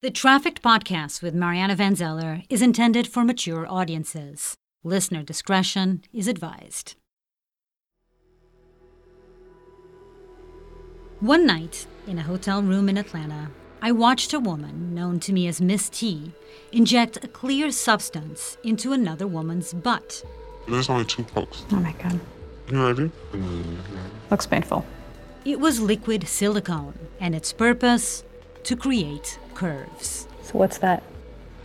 The Trafficked podcast with Mariana Van Zeller is intended for mature audiences. Listener discretion is advised. One night, in a hotel room in Atlanta, I watched a woman, known to me as Miss T, inject a clear substance into another woman's butt. There's only two pokes. Oh my god. You ready? Looks painful. It was liquid silicone, and its purpose to create curves. So what's that?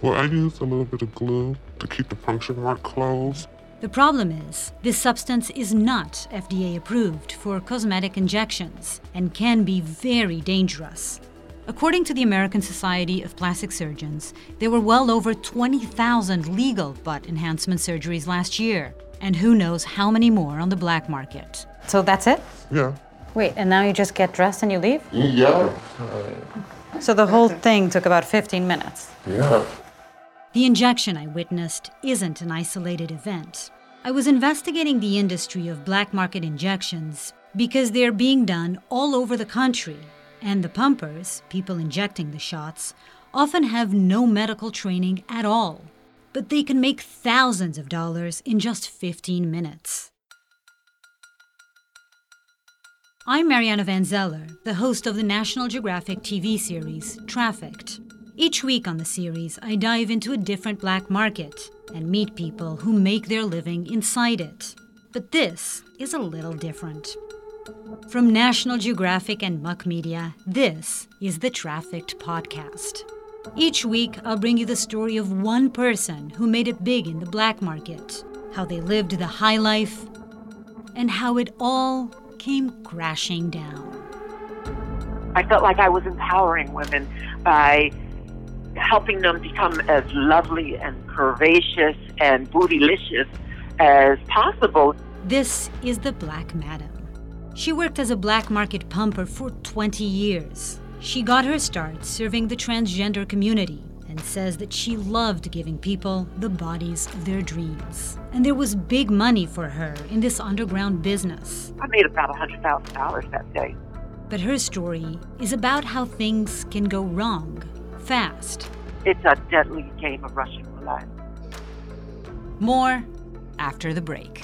Well, I use a little bit of glue to keep the puncture mark closed. The problem is, this substance is not FDA approved for cosmetic injections and can be very dangerous. According to the American Society of Plastic Surgeons, there were well over 20,000 legal butt enhancement surgeries last year, and who knows how many more on the black market. So that's it? Yeah. Wait, and now you just get dressed and you leave? Yeah. So the whole thing took about 15 minutes. Yeah. The injection I witnessed isn't an isolated event. I was investigating the industry of black market injections because they're being done all over the country, and the pumpers, people injecting the shots, often have no medical training at all. But they can make thousands of dollars in just 15 minutes. I'm Mariana Van Zeller, the host of the National Geographic TV series Trafficked. Each week on the series, I dive into a different black market and meet people who make their living inside it. But this is a little different. From National Geographic and Muck Media, this is the Trafficked Podcast. Each week, I'll bring you the story of one person who made it big in the black market, how they lived the high life, and how it all came crashing down. I felt like I was empowering women by helping them become as lovely and curvaceous and bootylicious as possible. This is the Black Madam. She worked as a black market pumper for 20 years. She got her start serving the transgender community and says that she loved giving people the bodies of their dreams. And there was big money for her in this underground business. I made about $100,000 that day. But her story is about how things can go wrong fast. It's a deadly game of Russian roulette. More after the break.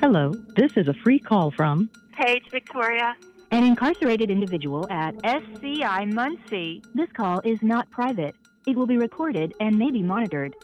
Hello, this is a free call from Paige Victoria. an incarcerated individual at SCI Muncy. This call is not private. It will be recorded and may be monitored.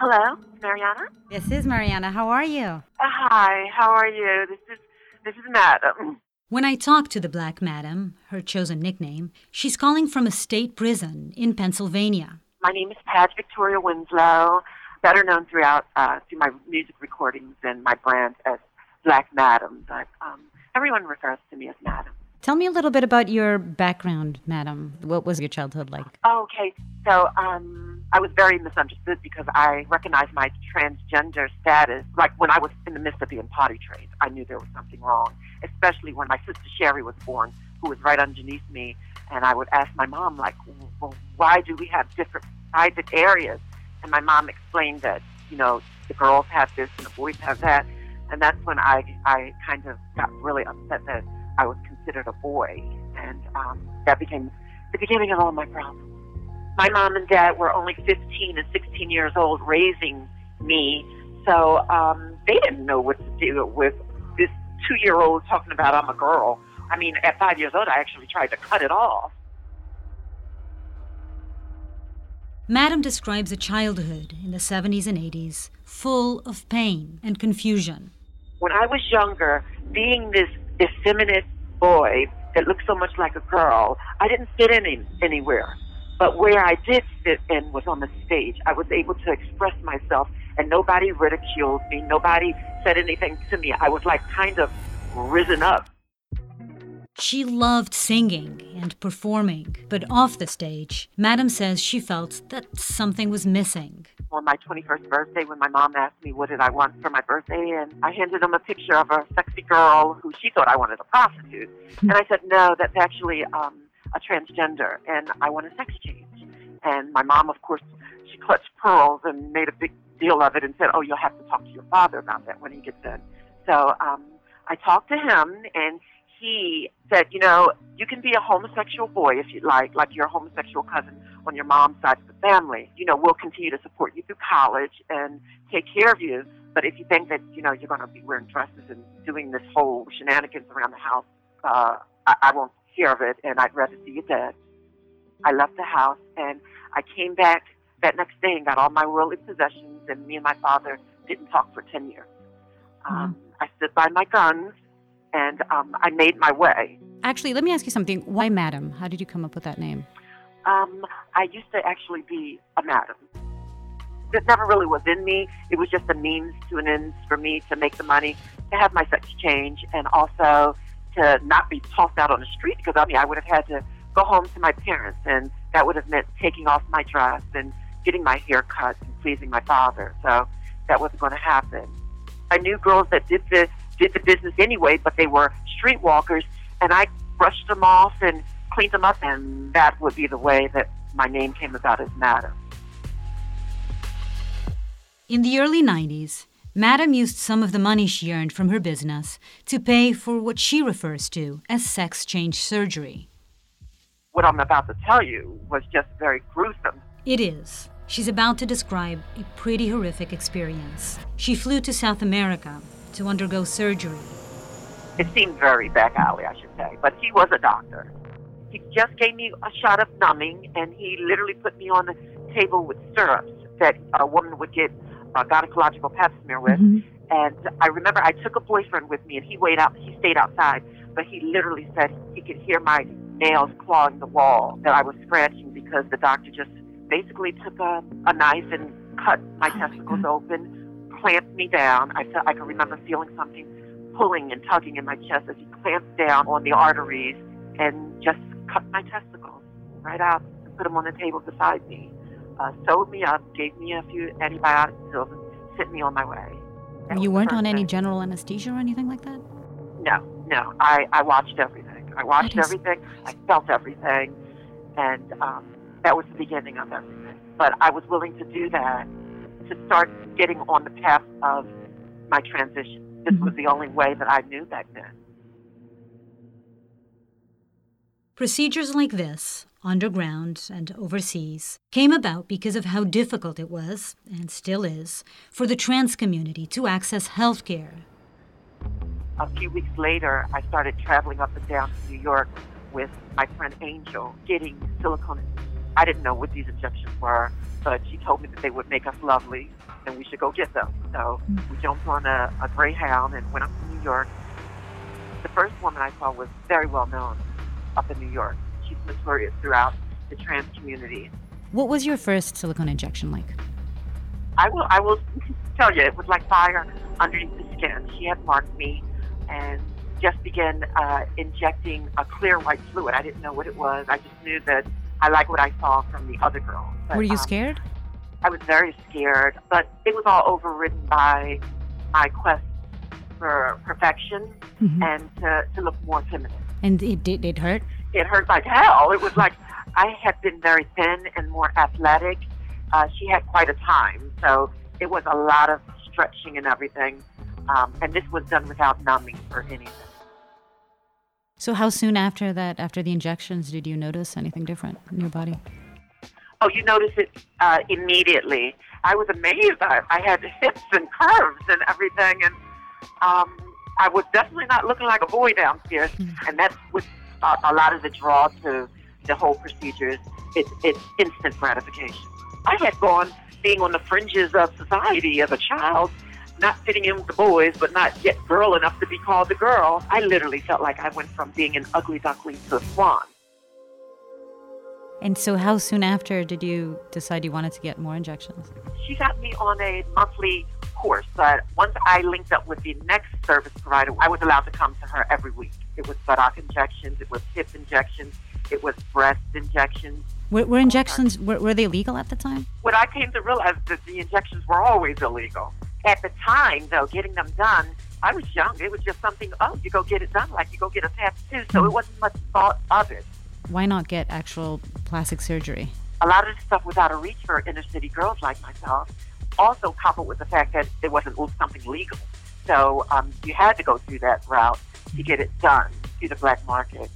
Hello, Mariana. This is Mariana. How are you? Uh, hi, how are you? This is this is Madam. When I talk to the Black Madam, her chosen nickname, she's calling from a state prison in Pennsylvania. My name is Paige Victoria Windslowe, better known throughout uh, through my music recordings and my brand as Black Madam, but um, everyone refers to me as Madam. Tell me a little bit about your background, Madam. What was your childhood like? Oh, Okay, so um, I was very misunderstood because I recognized my transgender status. Like when I was in the being potty trained, I knew there was something wrong, especially when my sister Sherry was born, who was right underneath me. And I would ask my mom, like, well, why do we have different private areas? And my mom explained that, you know, the girls have this and the boys have that. And that's when I, I kind of got really upset that I was considered a boy. And um, that became the beginning of all my problems. My mom and dad were only 15 and 16 years old raising me. So um, they didn't know what to do with this two year old talking about I'm a girl. I mean, at five years old, I actually tried to cut it off. Madam describes a childhood in the 70s and 80s full of pain and confusion. When I was younger, being this effeminate boy that looked so much like a girl, I didn't fit in any, anywhere. But where I did fit in was on the stage. I was able to express myself and nobody ridiculed me. Nobody said anything to me. I was like kind of risen up. She loved singing and performing, but off the stage, Madam says she felt that something was missing. On my 21st birthday, when my mom asked me what did I want for my birthday, and I handed them a picture of a sexy girl who she thought I wanted a prostitute, and I said, no, that's actually um, a transgender, and I want a sex change. And my mom, of course, she clutched pearls and made a big deal of it and said, oh, you'll have to talk to your father about that when he gets in. So um, I talked to him, and he said, you know, you can be a homosexual boy if you like, like your homosexual cousin on your mom's side of the family. You know, we'll continue to support you through college and take care of you. But if you think that, you know, you're going to be wearing dresses and doing this whole shenanigans around the house, uh, I, I won't hear of it, and I'd rather see you dead. I left the house, and I came back that next day and got all my worldly possessions, and me and my father didn't talk for 10 years. Um, mm-hmm. I stood by my guns and um, I made my way. Actually, let me ask you something. Why Madam? How did you come up with that name? Um, I used to actually be a madam. It never really was in me. It was just a means to an end for me to make the money, to have my sex change, and also to not be tossed out on the street because I mean I would have had to go home to my parents, and that would have meant taking off my dress and getting my hair cut and pleasing my father. So that wasn't going to happen. I knew girls that did the did the business anyway, but they were streetwalkers, and I brushed them off and cleaned them up, and that would be the way that my name came about as Madam. In the early 90s, Madam used some of the money she earned from her business to pay for what she refers to as sex change surgery. What I'm about to tell you was just very gruesome. It is. She's about to describe a pretty horrific experience. She flew to South America to undergo surgery. It seemed very back alley, I should say, but he was a doctor. He just gave me a shot of numbing, and he literally put me on the table with syrups that a woman would get a gynecological pap smear with. Mm-hmm. And I remember I took a boyfriend with me, and he waited out. He stayed outside, but he literally said he could hear my nails clawing the wall that I was scratching because the doctor just basically took a, a knife and cut my oh testicles my open, clamped me down. I felt I can remember feeling something pulling and tugging in my chest as he clamped down on the arteries and just cut my testicles right out and put them on the table beside me. Uh, sewed me up, gave me a few antibiotic pills, and sent me on my way. That you weren't on any general anesthesia or anything like that? No, no. I, I watched everything. I watched is... everything. I felt everything. And um, that was the beginning of everything. But I was willing to do that to start getting on the path of my transition. This mm-hmm. was the only way that I knew back then. Procedures like this, underground and overseas, came about because of how difficult it was, and still is, for the trans community to access health care. A few weeks later, I started traveling up and down to New York with my friend Angel, getting silicone. I didn't know what these injections were but she told me that they would make us lovely and we should go get them. So we jumped on a, a Greyhound and went up to New York. The first woman I saw was very well known up in New York. She's notorious throughout the trans community. What was your first silicone injection like? I will I will tell you, it was like fire underneath the skin. She had marked me and just began uh, injecting a clear white fluid. I didn't know what it was. I just knew that I like what I saw from the other girls. But, Were you um, scared? I was very scared, but it was all overridden by my quest for perfection mm-hmm. and to, to look more feminine. And it did it hurt? It hurt like hell. It was like I had been very thin and more athletic. Uh, she had quite a time, so it was a lot of stretching and everything. Um, and this was done without numbing or anything. So, how soon after that, after the injections, did you notice anything different in your body? Oh, you notice it uh, immediately. I was amazed. I, I had hips and curves and everything, and um, I was definitely not looking like a boy downstairs. Mm. And that's what uh, a lot of the draw to the whole procedure is. It's, it's instant gratification. I had gone being on the fringes of society as a child not fitting in with the boys, but not yet girl enough to be called a girl, I literally felt like I went from being an ugly duckling to a swan. And so, how soon after did you decide you wanted to get more injections? She got me on a monthly course, but once I linked up with the next service provider, I was allowed to come to her every week. It was buttock injections, it was hip injections, it was breast injections. Were, were injections were, were they legal at the time? What I came to realize that the injections were always illegal. At the time, though, getting them done, I was young. It was just something. Oh, you go get it done, like you go get a tattoo. So it wasn't much thought of it. Why not get actual plastic surgery? A lot of the stuff was out of reach for inner city girls like myself. Also, coupled with the fact that it wasn't something legal, so um, you had to go through that route to get it done through the black market.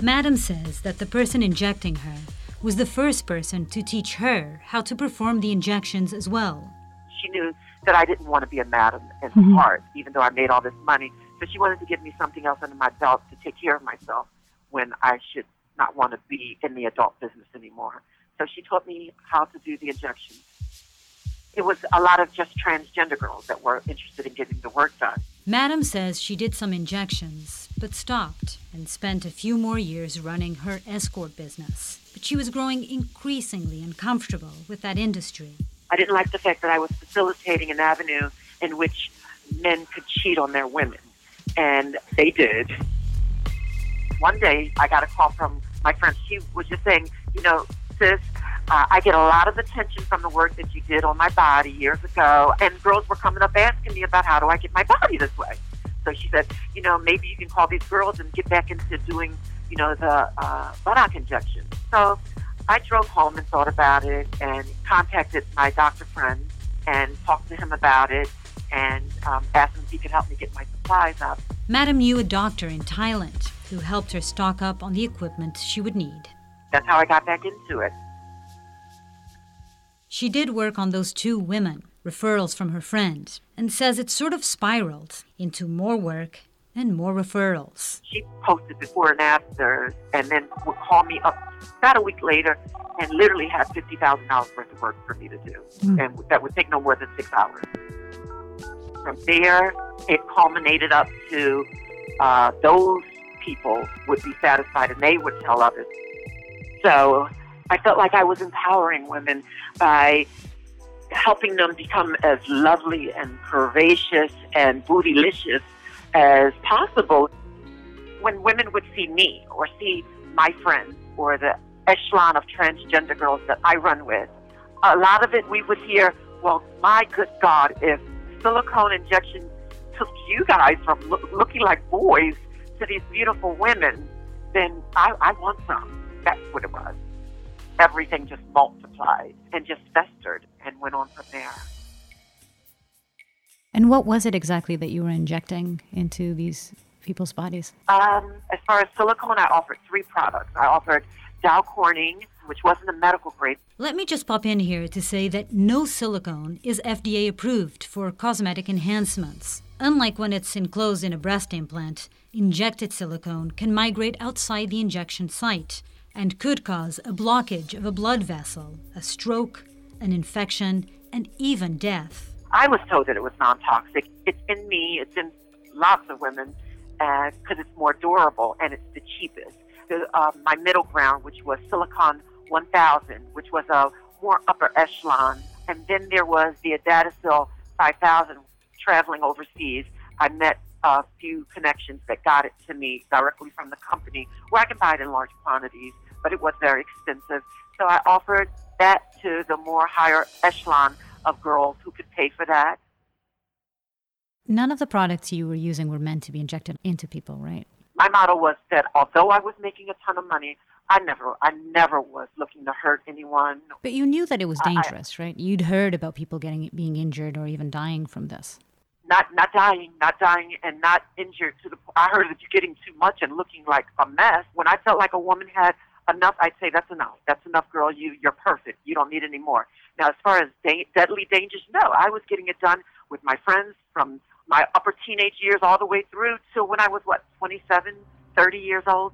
Madam says that the person injecting her was the first person to teach her how to perform the injections as well. She knew that I didn't want to be a madam in mm-hmm. heart, even though I made all this money. So she wanted to give me something else under my belt to take care of myself when I should not want to be in the adult business anymore. So she taught me how to do the injections. It was a lot of just transgender girls that were interested in getting the work done. Madam says she did some injections, but stopped and spent a few more years running her escort business. But she was growing increasingly uncomfortable with that industry. I didn't like the fact that I was facilitating an avenue in which men could cheat on their women, and they did. One day, I got a call from my friend. She was just saying, you know, sis, uh, I get a lot of attention from the work that you did on my body years ago, and girls were coming up asking me about how do I get my body this way. So she said, you know, maybe you can call these girls and get back into doing, you know, the uh, buttock injection. So I drove home and thought about it and contacted my doctor friend and talked to him about it and um, asked him if he could help me get my supplies up. Madam knew a doctor in Thailand who helped her stock up on the equipment she would need. That's how I got back into it. She did work on those two women, referrals from her friend, and says it sort of spiraled into more work and more referrals. She posted before and after, and then would call me up about a week later and literally had $50,000 worth of work for me to do. Mm. And that would take no more than six hours. From there, it culminated up to uh, those people would be satisfied and they would tell others. So I felt like I was empowering women by helping them become as lovely and curvaceous and bootylicious as possible. When women would see me or see my friends or the echelon of transgender girls that I run with, a lot of it we would hear, well, my good God, if silicone injections took you guys from lo- looking like boys to these beautiful women, then I, I want some. That's what it was. Everything just multiplied and just festered and went on from there. And what was it exactly that you were injecting into these people's bodies? Um, as far as silicone, I offered three products. I offered Dow Corning, which wasn't a medical grade. Let me just pop in here to say that no silicone is FDA approved for cosmetic enhancements. Unlike when it's enclosed in a breast implant, injected silicone can migrate outside the injection site and could cause a blockage of a blood vessel, a stroke, an infection, and even death. I was told that it was non toxic. It's in me, it's in lots of women, because uh, it's more durable and it's the cheapest. The, uh, my middle ground, which was Silicon 1000, which was a more upper echelon. And then there was the Adatosil 5000 traveling overseas. I met a few connections that got it to me directly from the company where I can buy it in large quantities, but it was very expensive. So I offered that to the more higher echelon of girls who could pay for that. None of the products you were using were meant to be injected into people, right? My motto was that although I was making a ton of money, I never, I never was looking to hurt anyone. But you knew that it was dangerous, I, right? You'd heard about people getting being injured or even dying from this. Not, not dying, not dying, and not injured to the. I heard that you're getting too much and looking like a mess. When I felt like a woman had enough, I'd say that's enough. That's enough, girl. You, you're perfect. You don't need any more. Now, as far as da- deadly dangers, no. I was getting it done with my friends from my upper teenage years all the way through till when I was, what, 27, 30 years old.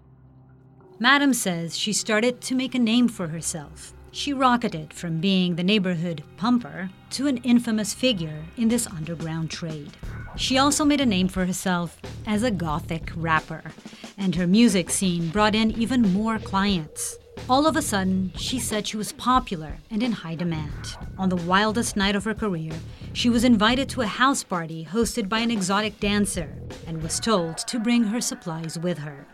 Madam says she started to make a name for herself. She rocketed from being the neighborhood pumper to an infamous figure in this underground trade. She also made a name for herself as a gothic rapper, and her music scene brought in even more clients. All of a sudden, she said she was popular and in high demand. On the wildest night of her career, she was invited to a house party hosted by an exotic dancer and was told to bring her supplies with her.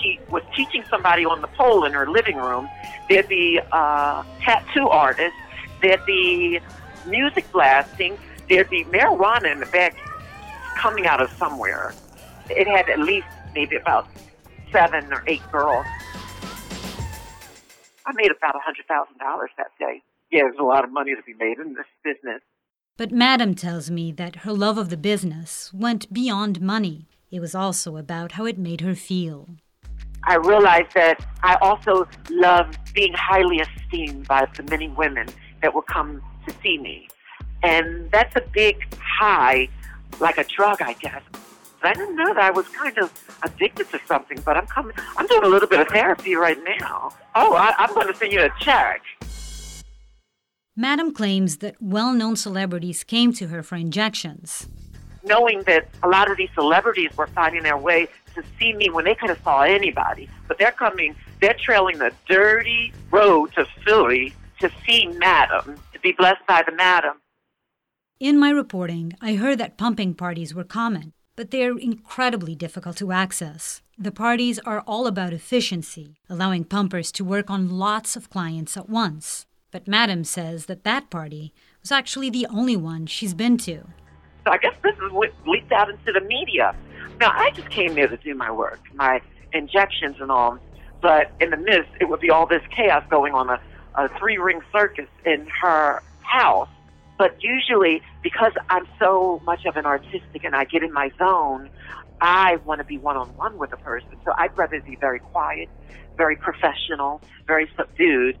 She was teaching somebody on the pole in her living room. There'd be a uh, tattoo artists, there'd be music blasting, there'd be marijuana in the back coming out of somewhere. It had at least maybe about seven or eight girls. I made about a hundred thousand dollars that day. Yeah, there's a lot of money to be made in this business. But Madam tells me that her love of the business went beyond money. It was also about how it made her feel. I realized that I also loved being highly esteemed by the many women that would come to see me. And that's a big high, like a drug, I guess. I didn't know that I was kind of addicted to something, but I'm coming. I'm doing a little bit of therapy right now. Oh, I, I'm going to send you a check. Madam claims that well known celebrities came to her for injections. Knowing that a lot of these celebrities were finding their way to see me when they could have saw anybody, but they're coming, they're trailing the dirty road to Philly to see Madam, to be blessed by the Madam. In my reporting, I heard that pumping parties were common but they're incredibly difficult to access. The parties are all about efficiency, allowing pumpers to work on lots of clients at once. But Madam says that that party was actually the only one she's been to. So I guess this is what leaked out into the media. Now, I just came there to do my work, my injections and all. But in the midst, it would be all this chaos going on a, a three ring circus in her house but usually, because I'm so much of an artistic and I get in my zone, I want to be one on one with a person. So I'd rather be very quiet, very professional, very subdued.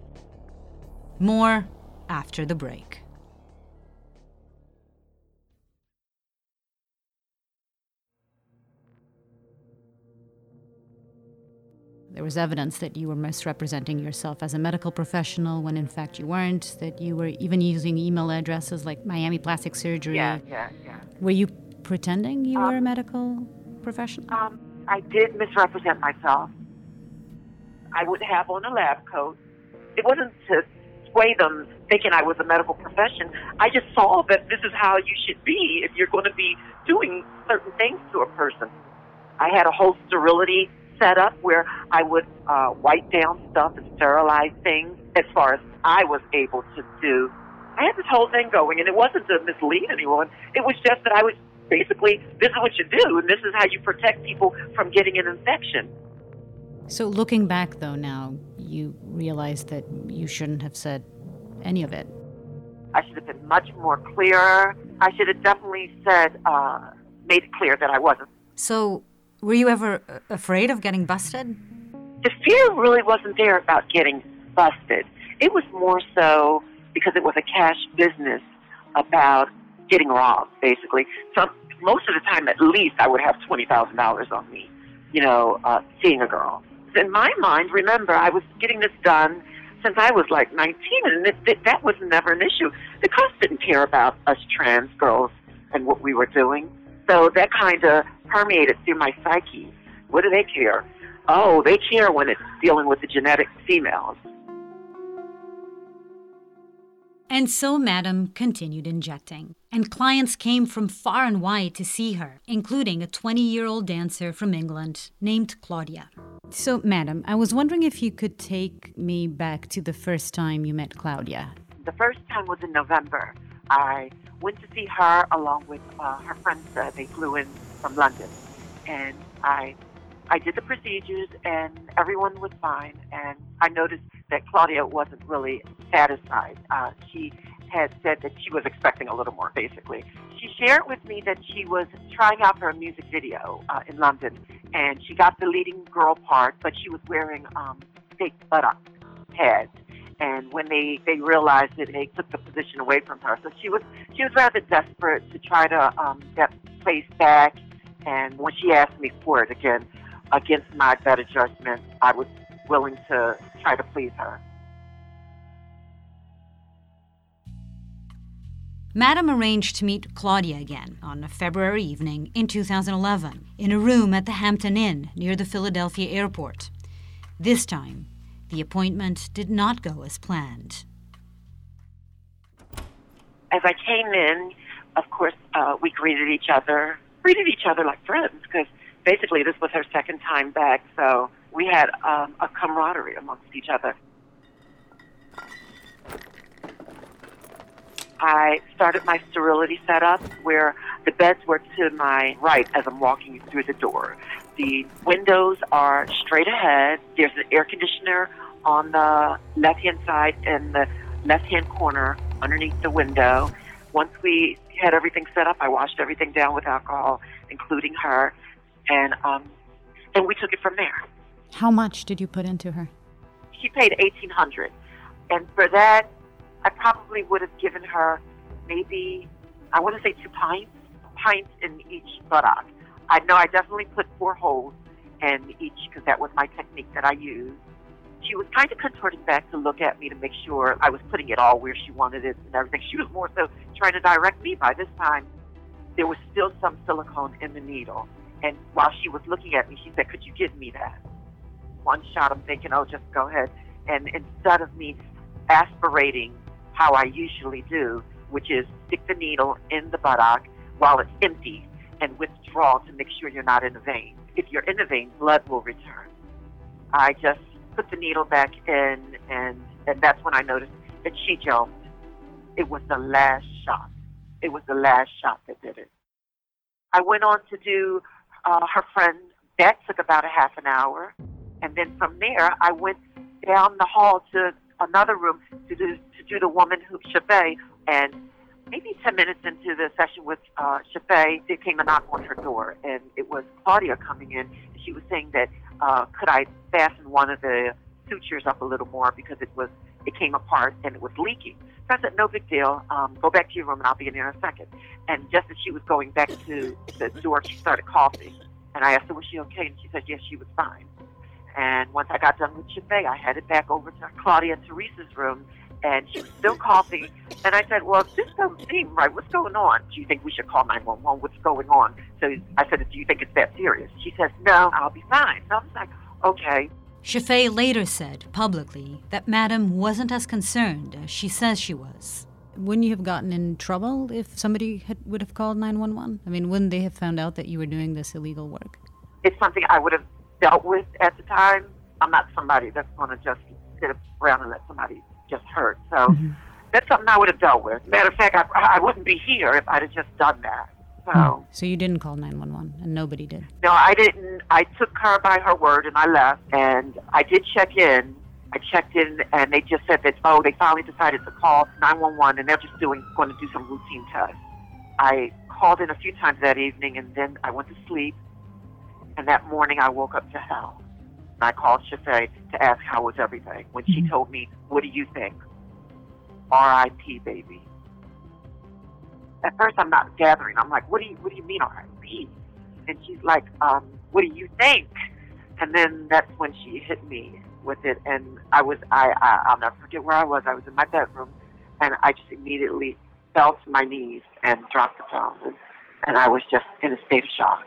More after the break. There was evidence that you were misrepresenting yourself as a medical professional when in fact you weren't, that you were even using email addresses like Miami Plastic Surgery. Yeah, yeah, yeah. Were you pretending you um, were a medical professional? Um, I did misrepresent myself. I would have on a lab coat. It wasn't to sway them thinking I was a medical profession. I just saw that this is how you should be if you're going to be doing certain things to a person. I had a whole sterility setup where I would uh, wipe down stuff and sterilize things as far as I was able to do. I had this whole thing going, and it wasn't to mislead anyone. It was just that I was basically, this is what you do, and this is how you protect people from getting an infection. So, looking back though, now you realize that you shouldn't have said any of it. I should have been much more clear. I should have definitely said, uh, made it clear that I wasn't. So, were you ever uh, afraid of getting busted? The fear really wasn't there about getting busted. It was more so because it was a cash business about getting robbed, basically. So most of the time, at least, I would have twenty thousand dollars on me. You know, uh, seeing a girl. In my mind, remember, I was getting this done since I was like 19, and it, it, that was never an issue. The cops didn't care about us trans girls and what we were doing. So that kind of permeated through my psyche. What do they care? Oh, they care when it's dealing with the genetic females. And so Madam continued injecting, and clients came from far and wide to see her, including a 20 year old dancer from England named Claudia. So, Madam, I was wondering if you could take me back to the first time you met Claudia. The first time was in November. I went to see her along with uh, her friends. Uh, they flew in from London, and I I did the procedures, and everyone was fine. And I noticed that Claudia wasn't really satisfied. Uh, she had said that she was expecting a little more, basically. She shared with me that she was trying out for a music video uh, in London, and she got the leading girl part, but she was wearing um, fake buttock pads and when they they realized it, they took the position away from her. So she was she was rather desperate to try to um, get place back. And when she asked me for it again, against my better judgment, I was willing to try to please her. Madam arranged to meet Claudia again on a February evening in 2011 in a room at the Hampton Inn near the Philadelphia airport. This time, the appointment did not go as planned. As I came in, of course, uh, we greeted each other, greeted each other like friends, because basically this was her second time back, so we had um, a camaraderie amongst each other. I started my sterility setup where the beds were to my right as I'm walking through the door. The windows are straight ahead. There's an air conditioner on the left hand side in the left hand corner underneath the window. Once we had everything set up, I washed everything down with alcohol, including her, and um, and we took it from there. How much did you put into her? She paid eighteen hundred, and for that, I probably would have given her maybe I want to say two pints, pints in each buttock. I know I definitely put four holes in each because that was my technique that I used. She was kind of contorting back to look at me to make sure I was putting it all where she wanted it and everything. She was more so trying to direct me. By this time, there was still some silicone in the needle. And while she was looking at me, she said, Could you give me that? One shot, I'm thinking, Oh, just go ahead. And instead of me aspirating how I usually do, which is stick the needle in the buttock while it's empty and withdraw to make sure you're not in the vein. If you're in the vein, blood will return. I just put the needle back in, and, and that's when I noticed that she jumped. It was the last shot. It was the last shot that did it. I went on to do uh, her friend. That took about a half an hour. And then from there, I went down the hall to another room to do, to do the woman who, Chavez, and maybe 10 minutes into the session with uh, Chavez, there came a knock on her door, and it was Claudia coming in. She was saying that uh, could I fasten one of the sutures up a little more because it was it came apart and it was leaking. So I said, no big deal. Um, go back to your room and I'll be in there in a second. And just as she was going back to the door, she started coughing. And I asked her, was she okay? And she said, yes, she was fine. And once I got done with Chavez, I headed back over to Claudia and Teresa's room and she was still coughing. And I said, well, this doesn't seem right. What's going on? Do you think we should call 911? What's going on? So I said, do you think it's that serious? She says, no, I'll be fine. So I was like, okay. Shafee later said publicly that Madam wasn't as concerned as she says she was. Wouldn't you have gotten in trouble if somebody had, would have called 911? I mean, wouldn't they have found out that you were doing this illegal work? It's something I would have dealt with at the time. I'm not somebody that's going to just sit around and let somebody just hurt. So mm-hmm. that's something I would have dealt with. Matter of fact, I, I wouldn't be here if I'd have just done that. So, mm. so you didn't call 911 and nobody did? No, I didn't. I took her by her word and I left. And I did check in. I checked in and they just said that, oh, they finally decided to call 911 and they're just doing, going to do some routine tests. I called in a few times that evening and then I went to sleep. And that morning I woke up to hell. And I called Shafee to ask how was everything. When she mm-hmm. told me, "What do you think?" R.I.P. Baby. At first, I'm not gathering. I'm like, "What do you What do you mean R.I.P.?" And she's like, um, "What do you think?" And then that's when she hit me with it, and I was I, I I'll never forget where I was. I was in my bedroom, and I just immediately fell to my knees and dropped the phone, and, and I was just in a state of shock.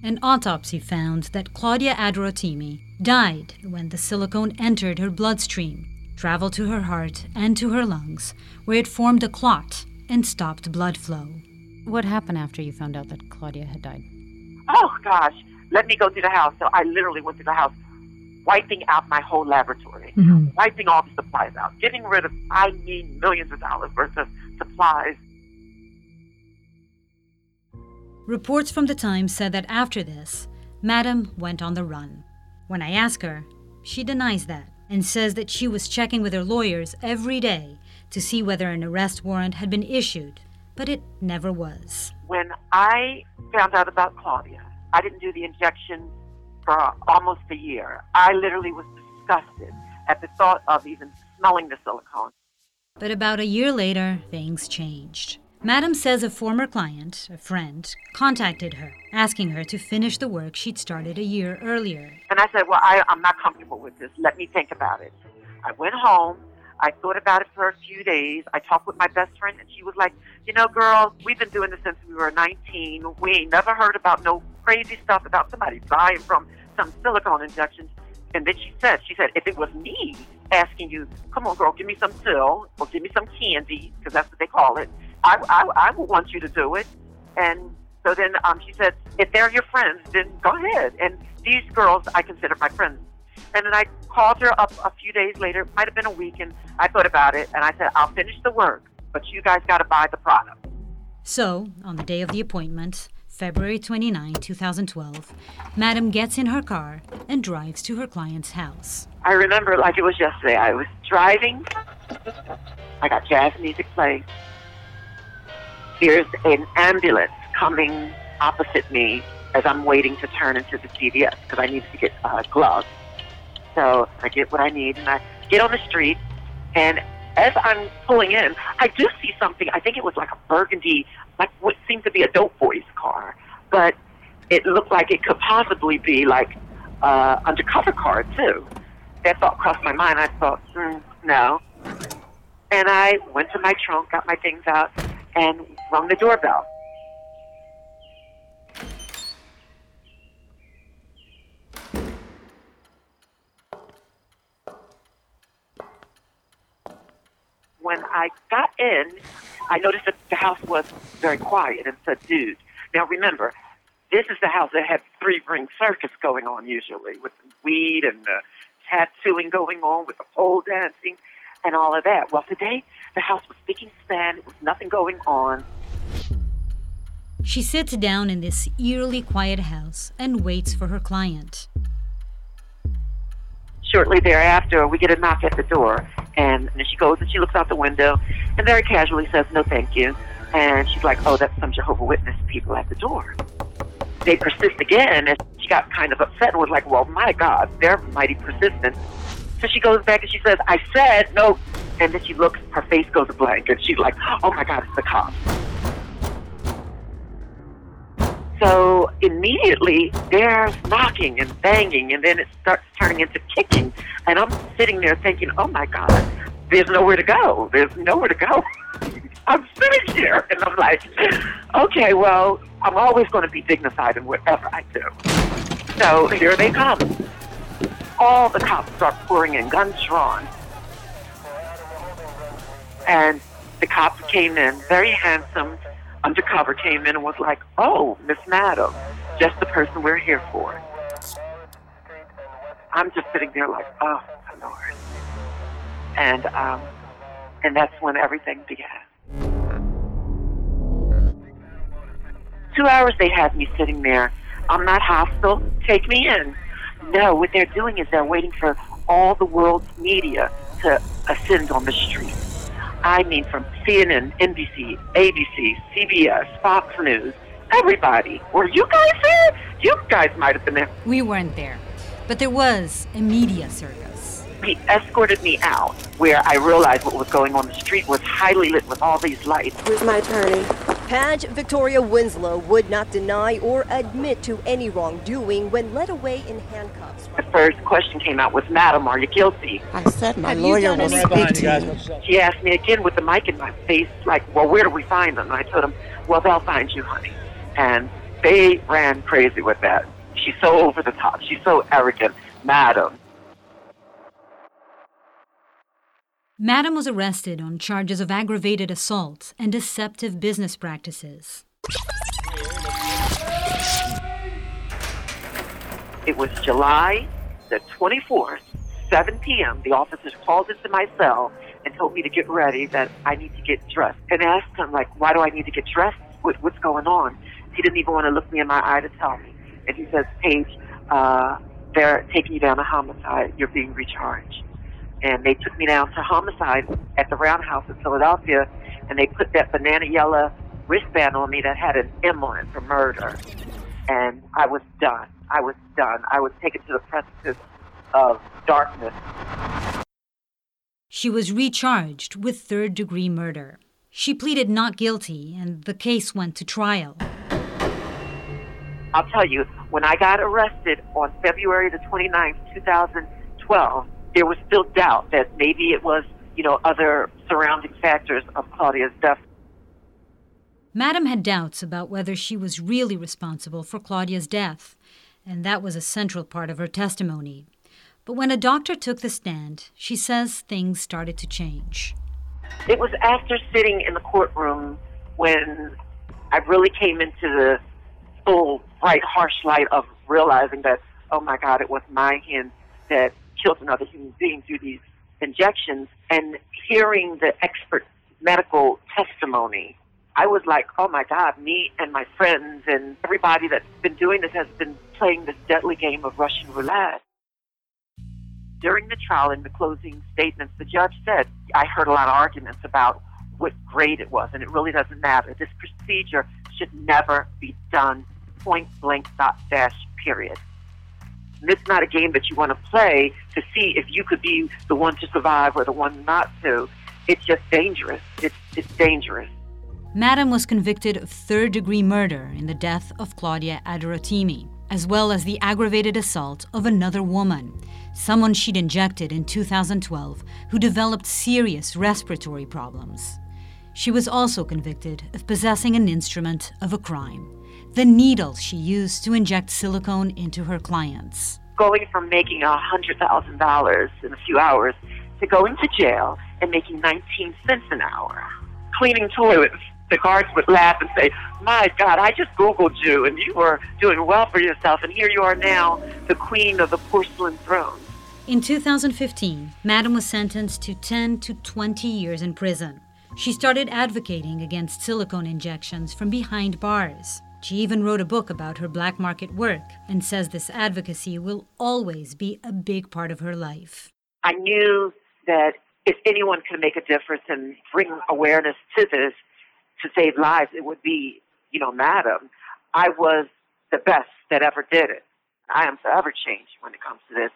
An autopsy found that Claudia Aderotimi died when the silicone entered her bloodstream, traveled to her heart and to her lungs, where it formed a clot and stopped blood flow. What happened after you found out that Claudia had died? Oh, gosh. Let me go through the house. So I literally went through the house, wiping out my whole laboratory, mm-hmm. wiping all the supplies out, getting rid of, I mean, millions of dollars worth of supplies Reports from the Times said that after this, Madam went on the run. When I ask her, she denies that and says that she was checking with her lawyers every day to see whether an arrest warrant had been issued, but it never was. When I found out about Claudia, I didn't do the injection for almost a year. I literally was disgusted at the thought of even smelling the silicone. But about a year later, things changed. Madam says a former client, a friend, contacted her, asking her to finish the work she'd started a year earlier. And I said, Well, I, I'm not comfortable with this. Let me think about it. I went home. I thought about it for a few days. I talked with my best friend, and she was like, "You know, girl, we've been doing this since we were 19. We ain't never heard about no crazy stuff about somebody dying from some silicone injections." And then she said, "She said if it was me asking you, come on, girl, give me some pill or give me some candy, because that's what they call it, I, I, I would want you to do it." And so then um, she said, "If they're your friends, then go ahead." And these girls, I consider my friends. And then I called her up a few days later, might have been a week, and I thought about it, and I said, I'll finish the work, but you guys got to buy the product. So, on the day of the appointment, February 29, 2012, Madam gets in her car and drives to her client's house. I remember like it was yesterday. I was driving. I got jazz music playing. There's an ambulance coming opposite me as I'm waiting to turn into the CVS because I needed to get uh, gloves. So I get what I need and I get on the street. And as I'm pulling in, I do see something. I think it was like a burgundy, like what seemed to be a dope boy's car, but it looked like it could possibly be like uh, undercover car too. That thought crossed my mind. I thought, mm, no. And I went to my trunk, got my things out, and rung the doorbell. when I got in, I noticed that the house was very quiet and subdued. Now remember, this is the house that had three ring circus going on usually, with the weed and the tattooing going on, with the pole dancing and all of that. Well, today the house was speaking span. There was nothing going on. She sits down in this eerily quiet house and waits for her client. Shortly thereafter, we get a knock at the door, and, and she goes and she looks out the window and very casually says, No, thank you. And she's like, Oh, that's some Jehovah Witness people at the door. They persist again, and she got kind of upset and was like, Well, my God, they're mighty persistent. So she goes back and she says, I said no. And then she looks, her face goes blank, and she's like, Oh my God, it's the cops. So immediately there's knocking and banging, and then it starts turning into kicking. And I'm sitting there thinking, oh my God, there's nowhere to go. There's nowhere to go. I'm sitting here, and I'm like, okay, well, I'm always going to be dignified in whatever I do. So here they come. All the cops start pouring in, guns drawn. And the cops came in, very handsome, undercover came in and was like, "Oh, Miss Madam, just the person we're here for." I'm just sitting there like, "Oh, Lord," and um, and that's when everything began. Two hours they had me sitting there. I'm not hostile. Take me in. No, what they're doing is they're waiting for all the world's media to ascend on the street. I mean, from CNN, NBC, ABC, CBS, Fox News, everybody. Were you guys there? You guys might have been there. We weren't there, but there was a media circus. He escorted me out where I realized what was going on. The street was highly lit with all these lights. Who's my attorney? Padge Victoria Windslowe would not deny or admit to any wrongdoing when led away in handcuffs. The first question came out was, Madam, are you guilty? I said my Have lawyer will speak to you. She asked me again with the mic in my face, like, well, where do we find them? And I told them, well, they'll find you, honey. And they ran crazy with that. She's so over the top. She's so arrogant. Madam, Madam was arrested on charges of aggravated assault and deceptive business practices. It was July the 24th, 7 p.m. The officers called into my cell and told me to get ready, that I need to get dressed. And I asked him, like, why do I need to get dressed? What, what's going on? He didn't even want to look me in my eye to tell me. And he says, Paige, uh, they're taking you down a homicide. You're being recharged and they took me down to homicide at the Roundhouse in Philadelphia, and they put that banana yellow wristband on me that had an M on it for murder, and I was done. I was done. I was taken to the precipice of darkness. She was recharged with third degree murder. She pleaded not guilty, and the case went to trial. I'll tell you, when I got arrested on February the 29th, 2012, there was still doubt that maybe it was you know, other surrounding factors of Claudia's death. Madam had doubts about whether she was really responsible for Claudia's death, and that was a central part of her testimony. But when a doctor took the stand, she says things started to change. It was after sitting in the courtroom when I really came into the full, bright, harsh light of realizing that, oh my God, it was my hand that killed another human being through these injections, and hearing the expert medical testimony. I was like, oh my God, me and my friends and everybody that's been doing this has been playing this deadly game of Russian roulette. During the trial, in the closing statements, the judge said, I heard a lot of arguments about what grade it was, and it really doesn't matter. This procedure should never be done point blank dot dash period. It's not a game that you want to play to see if you could be the one to survive or the one not to. It's just dangerous. It's, it's dangerous. Madam was convicted of third degree murder in the death of Claudia Aderotimi, as well as the aggravated assault of another woman, someone she'd injected in 2012 who developed serious respiratory problems. She was also convicted of possessing an instrument of a crime the needle she used to inject silicone into her clients. Going from making $100,000 in a few hours to going to jail and making 19 cents an hour. Cleaning toilets, the guards would laugh and say, My God, I just Googled you and you were doing well for yourself, and here you are now, the queen of the porcelain throne. In 2015, Madam was sentenced to 10 to 20 years in prison. She started advocating against silicone injections from behind bars. She even wrote a book about her black market work and says this advocacy will always be a big part of her life. I knew that if anyone could make a difference and bring awareness to this to save lives, it would be, you know, Madam. I was the best that ever did it. I am forever changed when it comes to this.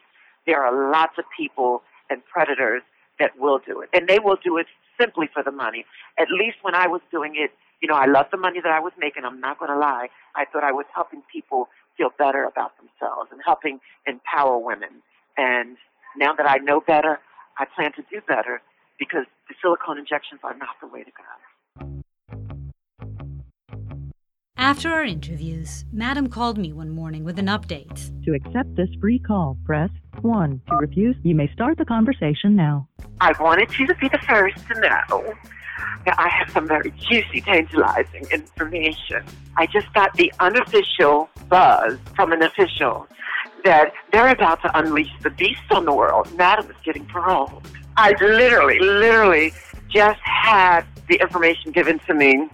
There are lots of people and predators that will do it, and they will do it simply for the money. At least when I was doing it, you know, I loved the money that I was making. I'm not going to lie. I thought I was helping people feel better about themselves and helping empower women. And now that I know better, I plan to do better because the silicone injections are not the way to go. After our interviews, Madam called me one morning with an update. To accept this free call, press 1. To refuse, you may start the conversation now. I wanted you to be the first to know that I have some very juicy, tantalizing information. I just got the unofficial buzz from an official that they're about to unleash the beast on the world. Madam is getting paroled. I literally, literally just had the information given to me.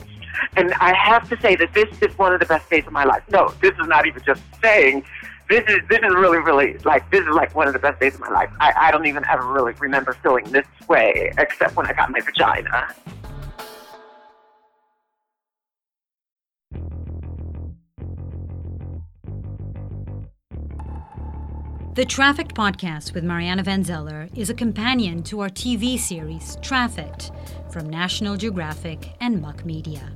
And I have to say that this is one of the best days of my life. No, this is not even just saying. This is this is really really like this is like one of the best days of my life. I, I don't even ever really remember feeling this way except when I got my vagina. The Trafficked podcast with Mariana Van Zeller is a companion to our TV series Trafficked from National Geographic and Muck Media.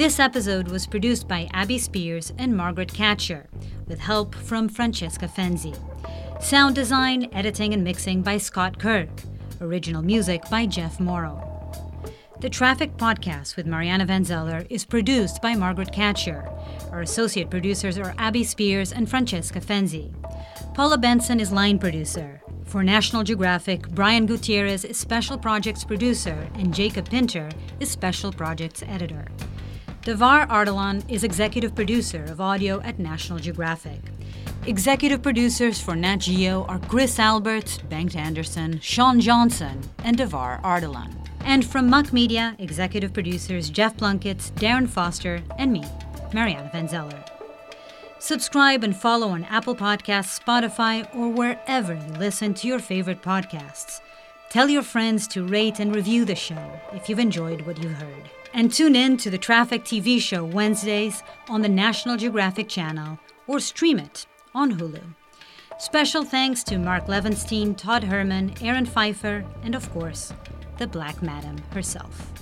This episode was produced by Abby Spears and Margaret Catcher, with help from Francesca Fenzi. Sound design, editing, and mixing by Scott Kirk. Original music by Jeff Morrow. The Trafficked Podcast with Mariana Van Zeller is produced by Margaret Catcher. Our associate producers are Abby Spears and Francesca Fenzi. Paula Benson is line producer. For National Geographic, Brian Gutierrez is special projects producer, and Jacob Pinter is special projects editor. Davar Ardalan is executive producer of audio at National Geographic. Executive producers for Nat Geo are Chris Albert, Bengt Anderson, Sean Johnson, and Davar Ardalan. And from Muck Media, executive producers Jeff Plunkett, Darren Foster, and me, Mariana Van Zeller. Subscribe and follow on Apple Podcasts, Spotify, or wherever you listen to your favorite podcasts. Tell your friends to rate and review the show if you've enjoyed what you've heard. And tune in to the Trafficked TV show Wednesdays on the National Geographic Channel or stream it on Hulu. Special thanks to Mark Levenstein, Todd Herman, Aaron Pfeiffer, and of course, the Black Madam herself.